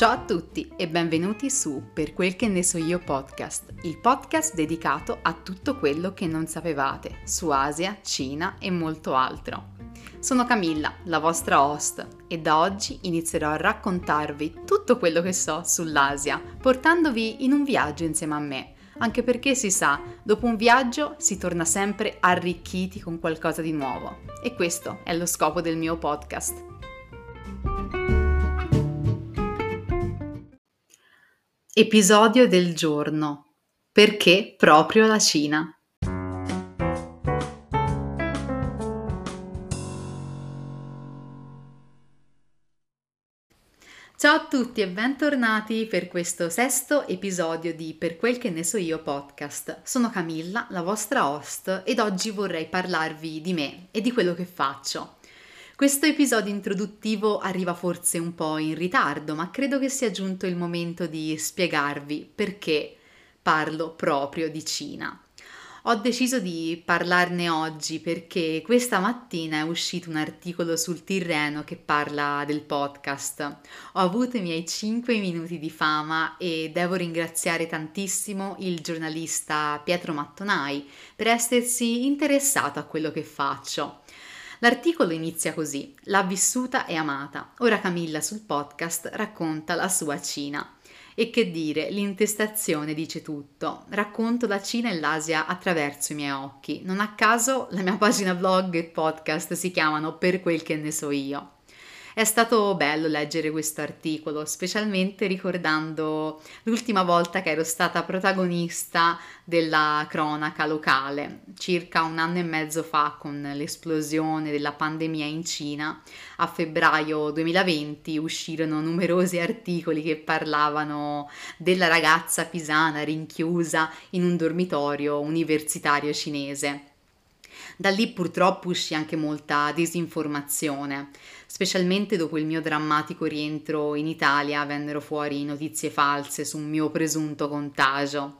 Ciao a tutti e benvenuti su Per quel che ne so io podcast, il podcast dedicato a tutto quello che non sapevate su Asia, Cina e molto altro. Sono Camilla, la vostra host, e da oggi inizierò a raccontarvi tutto quello che so sull'Asia, portandovi in un viaggio insieme a me, anche perché si sa, dopo un viaggio si torna sempre arricchiti con qualcosa di nuovo. E questo è lo scopo del mio podcast. Episodio del giorno. Perché proprio la Cina? Ciao a tutti e bentornati per questo sesto episodio di Per quel che ne so io podcast. Sono Camilla, la vostra host, ed oggi vorrei parlarvi di me e di quello che faccio. Questo episodio introduttivo arriva forse un po' in ritardo, ma credo che sia giunto il momento di spiegarvi perché parlo proprio di Cina. Ho deciso di parlarne oggi perché questa mattina è uscito un articolo sul Tirreno che parla del podcast. Ho avuto i miei 5 minuti di fama e devo ringraziare tantissimo il giornalista Pietro Mattonai per essersi interessato a quello che faccio. L'articolo inizia così: L'ha vissuta e amata. Ora Camilla sul podcast racconta la sua Cina. E che dire, l'intestazione dice tutto. Racconto la Cina e l'Asia attraverso i miei occhi. Non a caso la mia pagina blog e podcast si chiamano Per quel che ne so io. È stato bello leggere questo articolo, specialmente ricordando l'ultima volta che ero stata protagonista della cronaca locale, circa un anno e mezzo fa con l'esplosione della pandemia in Cina. A febbraio 2020 uscirono numerosi articoli che parlavano della ragazza pisana rinchiusa in un dormitorio universitario cinese. Da lì purtroppo uscì anche molta disinformazione, specialmente dopo il mio drammatico rientro in Italia vennero fuori notizie false su un mio presunto contagio.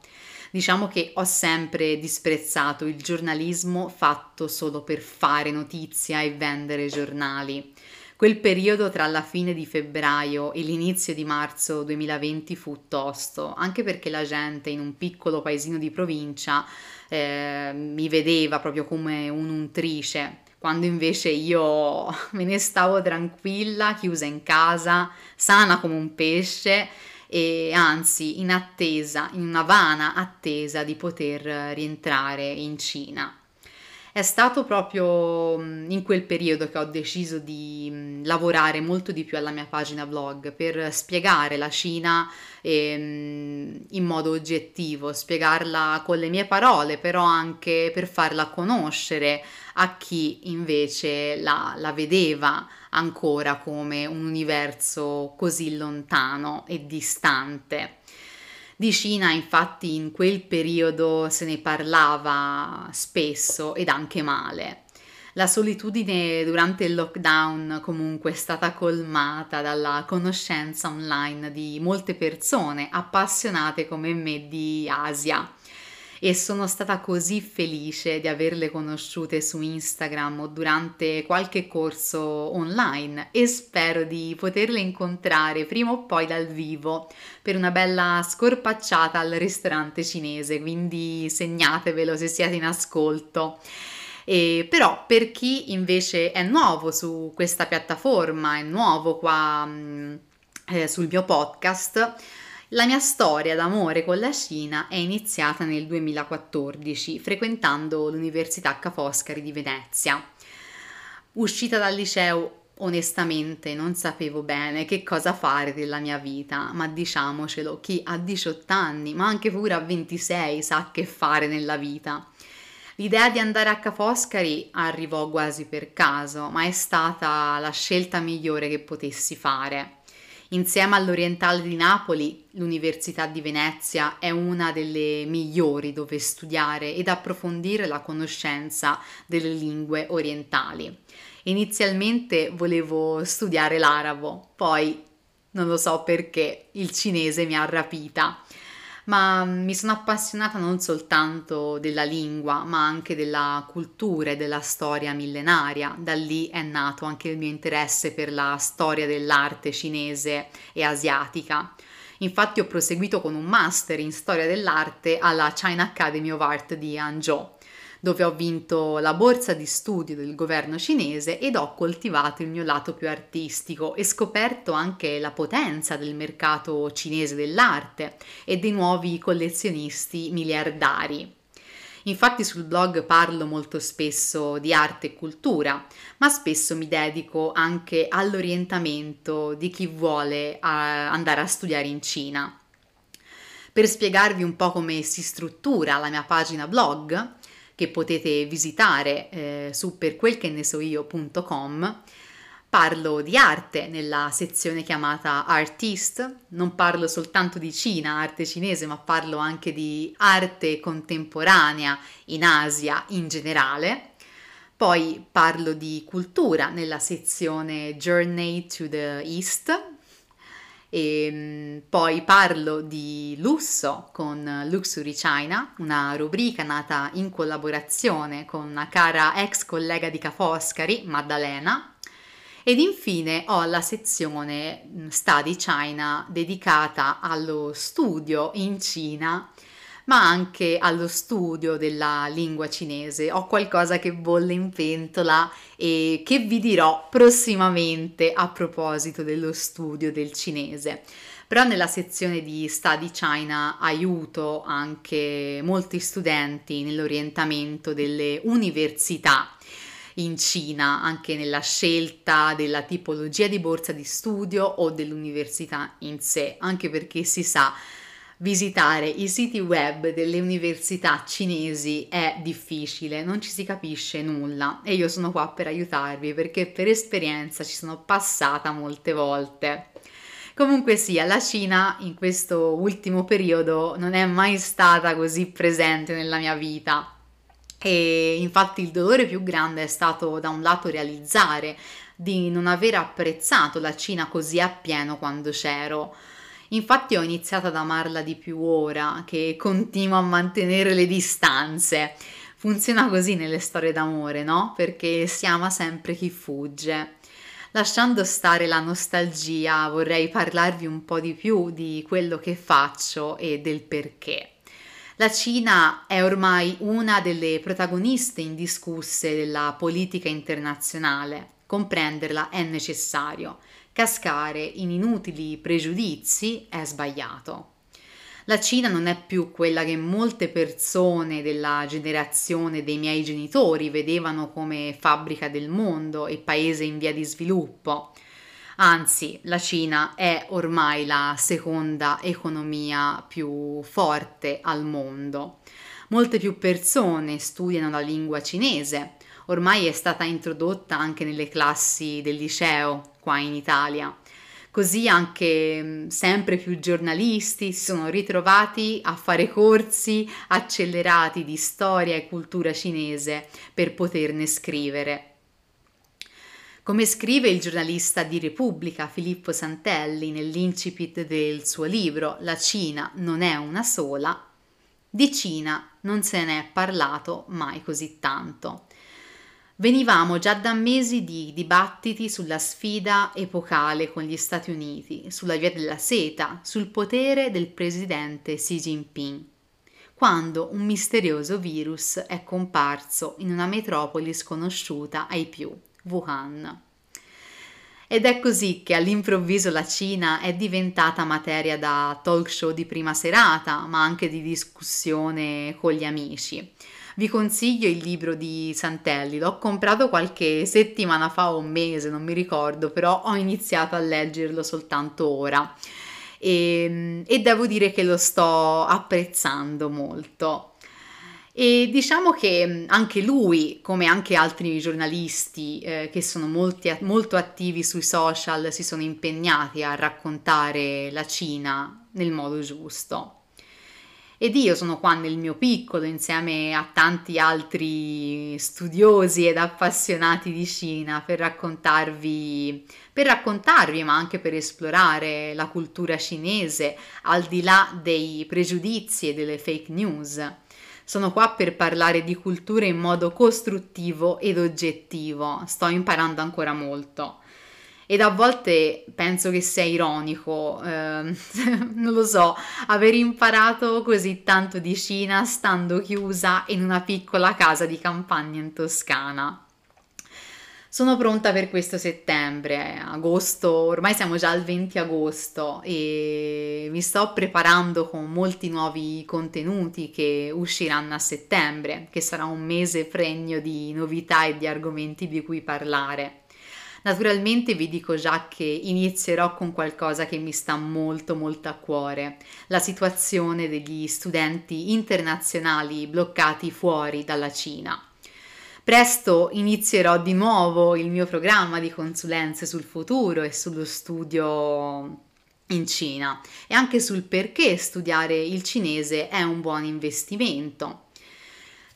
Diciamo che ho sempre disprezzato il giornalismo fatto solo per fare notizia e vendere giornali. Quel periodo tra la fine di febbraio e l'inizio di marzo 2020 fu tosto, anche perché la gente in un piccolo paesino di provincia eh, mi vedeva proprio come un'untrice, quando invece io me ne stavo tranquilla, chiusa in casa, sana come un pesce e anzi in attesa, in una vana attesa di poter rientrare in Cina. È stato proprio in quel periodo che ho deciso di lavorare molto di più alla mia pagina blog per spiegare la Cina ehm, in modo oggettivo, spiegarla con le mie parole, però anche per farla conoscere a chi invece la, la vedeva ancora come un universo così lontano e distante. Di Cina infatti in quel periodo se ne parlava spesso ed anche male. La solitudine durante il lockdown comunque è stata colmata dalla conoscenza online di molte persone appassionate come me di Asia e sono stata così felice di averle conosciute su Instagram o durante qualche corso online e spero di poterle incontrare prima o poi dal vivo per una bella scorpacciata al ristorante cinese, quindi segnatevelo se siete in ascolto. E però per chi invece è nuovo su questa piattaforma, è nuovo qua mm, eh, sul mio podcast, la mia storia d'amore con la Cina è iniziata nel 2014, frequentando l'Università Ca' Foscari di Venezia. Uscita dal liceo, onestamente non sapevo bene che cosa fare della mia vita, ma diciamocelo, chi a 18 anni, ma anche pure a 26, sa che fare nella vita. L'idea di andare a Ca' Foscari arrivò quasi per caso, ma è stata la scelta migliore che potessi fare. Insieme all'Orientale di Napoli, l'Università di Venezia è una delle migliori dove studiare ed approfondire la conoscenza delle lingue orientali. Inizialmente volevo studiare l'arabo, poi non lo so perché il cinese mi ha rapita ma mi sono appassionata non soltanto della lingua, ma anche della cultura e della storia millenaria. Da lì è nato anche il mio interesse per la storia dell'arte cinese e asiatica. Infatti ho proseguito con un master in storia dell'arte alla China Academy of Art di Hangzhou dove ho vinto la borsa di studio del governo cinese ed ho coltivato il mio lato più artistico e scoperto anche la potenza del mercato cinese dell'arte e dei nuovi collezionisti miliardari. Infatti sul blog parlo molto spesso di arte e cultura, ma spesso mi dedico anche all'orientamento di chi vuole andare a studiare in Cina. Per spiegarvi un po' come si struttura la mia pagina blog, che potete visitare eh, su perquelchenesoio.com. Parlo di arte nella sezione chiamata Artist, non parlo soltanto di Cina, arte cinese, ma parlo anche di arte contemporanea in Asia in generale. Poi parlo di cultura nella sezione Journey to the East, e ehm, poi parlo di lusso con Luxury China, una rubrica nata in collaborazione con una cara ex collega di Ca' Foscari, Maddalena. Ed infine ho la sezione Study China dedicata allo studio in Cina ma anche allo studio della lingua cinese. Ho qualcosa che bolle in pentola e che vi dirò prossimamente a proposito dello studio del cinese. Però nella sezione di Study China aiuto anche molti studenti nell'orientamento delle università in Cina, anche nella scelta della tipologia di borsa di studio o dell'università in sé, anche perché si sa visitare i siti web delle università cinesi è difficile, non ci si capisce nulla e io sono qua per aiutarvi perché per esperienza ci sono passata molte volte. Comunque sia, la Cina in questo ultimo periodo non è mai stata così presente nella mia vita e infatti il dolore più grande è stato da un lato realizzare di non aver apprezzato la Cina così appieno quando c'ero Infatti ho iniziato ad amarla di più ora che continuo a mantenere le distanze. Funziona così nelle storie d'amore, no? Perché si ama sempre chi fugge. Lasciando stare la nostalgia, vorrei parlarvi un po' di più di quello che faccio e del perché. La Cina è ormai una delle protagoniste indiscusse della politica internazionale. Comprenderla è necessario cascare in inutili pregiudizi è sbagliato. La Cina non è più quella che molte persone della generazione dei miei genitori vedevano come fabbrica del mondo e paese in via di sviluppo. Anzi, la Cina è ormai la seconda economia più forte al mondo. Molte più persone studiano la lingua cinese, ormai è stata introdotta anche nelle classi del liceo qua in Italia. Così anche mm, sempre più giornalisti si sono ritrovati a fare corsi accelerati di storia e cultura cinese per poterne scrivere. Come scrive il giornalista di Repubblica Filippo Santelli nell'incipit del suo libro La Cina non è una sola, di Cina non se ne è parlato mai così tanto. Venivamo già da mesi di dibattiti sulla sfida epocale con gli Stati Uniti, sulla via della seta, sul potere del presidente Xi Jinping, quando un misterioso virus è comparso in una metropoli sconosciuta ai più, Wuhan. Ed è così che all'improvviso la Cina è diventata materia da talk show di prima serata, ma anche di discussione con gli amici vi consiglio il libro di Santelli, l'ho comprato qualche settimana fa o un mese, non mi ricordo, però ho iniziato a leggerlo soltanto ora e, ehm, e devo dire che lo sto apprezzando molto. E diciamo che anche lui, come anche altri giornalisti eh, che sono molti, molto attivi sui social, si sono impegnati a raccontare la Cina nel modo giusto. Ed io sono qua nel mio piccolo insieme a tanti altri studiosi ed appassionati di Cina per raccontarvi, per raccontarvi ma anche per esplorare la cultura cinese al di là dei pregiudizi e delle fake news. Sono qua per parlare di cultura in modo costruttivo ed oggettivo. Sto imparando ancora molto. Ed a volte penso che sia ironico, eh, non lo so, aver imparato così tanto di Cina stando chiusa in una piccola casa di campagna in Toscana. Sono pronta per questo settembre, agosto, ormai siamo già al 20 agosto e mi sto preparando con molti nuovi contenuti che usciranno a settembre, che sarà un mese pregno di novità e di argomenti di cui parlare. Naturalmente vi dico già che inizierò con qualcosa che mi sta molto molto a cuore, la situazione degli studenti internazionali bloccati fuori dalla Cina. Presto inizierò di nuovo il mio programma di consulenze sul futuro e sullo studio in Cina e anche sul perché studiare il cinese è un buon investimento.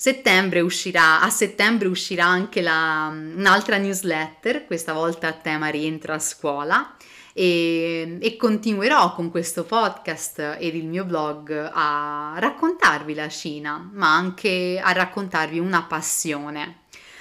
Settembre uscirà, a settembre uscirà anche la, un'altra newsletter, questa volta a tema rientra a scuola e, e, continuerò con questo podcast ed il mio blog a raccontarvi la Cina, ma anche a raccontarvi una passione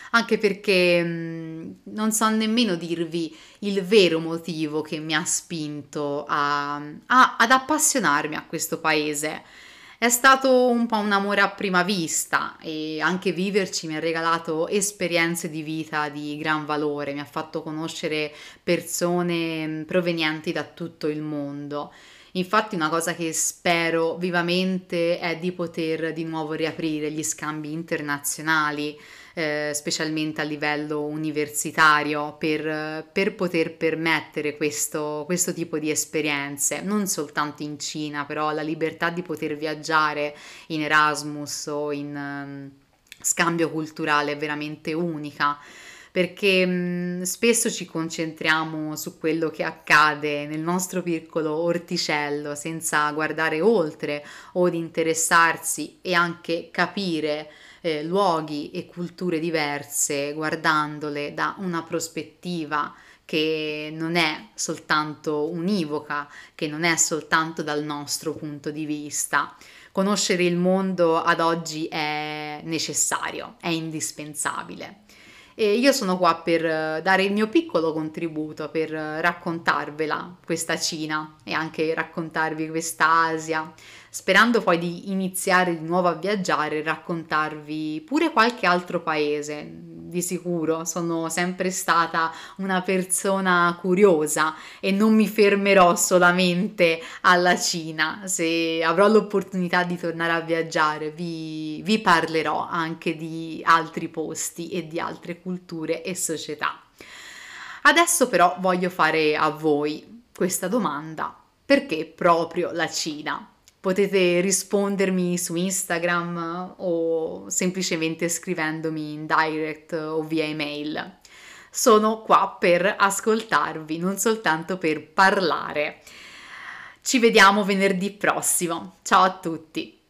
anche perché non so nemmeno dirvi il vero motivo che mi ha spinto a, a, ad appassionarmi a questo paese. È stato un po' un amore a prima vista e anche viverci mi ha regalato esperienze di vita di gran valore, mi ha fatto conoscere persone provenienti da tutto il mondo. Infatti una cosa che spero vivamente è di poter di nuovo riaprire gli scambi internazionali, eh, specialmente a livello universitario, per, per poter permettere questo, questo, tipo di esperienze, non soltanto in Cina, però la libertà di poter viaggiare in Erasmus o in um, scambio culturale è veramente unica perché mh, spesso ci concentriamo su quello che accade nel nostro piccolo orticello senza guardare oltre o di interessarsi e anche capire eh, luoghi e culture diverse guardandole da una prospettiva che non è soltanto univoca, che non è soltanto dal nostro punto di vista. Conoscere il mondo ad oggi è necessario, è indispensabile. E io sono qua per dare il mio piccolo contributo, per raccontarvela questa Cina e anche raccontarvi questa Asia, sperando poi di iniziare di nuovo a viaggiare e raccontarvi pure qualche altro paese. Di sicuro sono sempre stata una persona curiosa e non mi fermerò solamente alla Cina. Se avrò l'opportunità di tornare a viaggiare, vi, vi parlerò anche di altri posti e di altre culture e società. Adesso però voglio fare a voi questa domanda. Perché proprio la Cina? Potete rispondermi su Instagram o semplicemente scrivendomi in direct o via email. Sono qua per ascoltarvi, non soltanto per parlare. Ci vediamo venerdì prossimo. Ciao a tutti!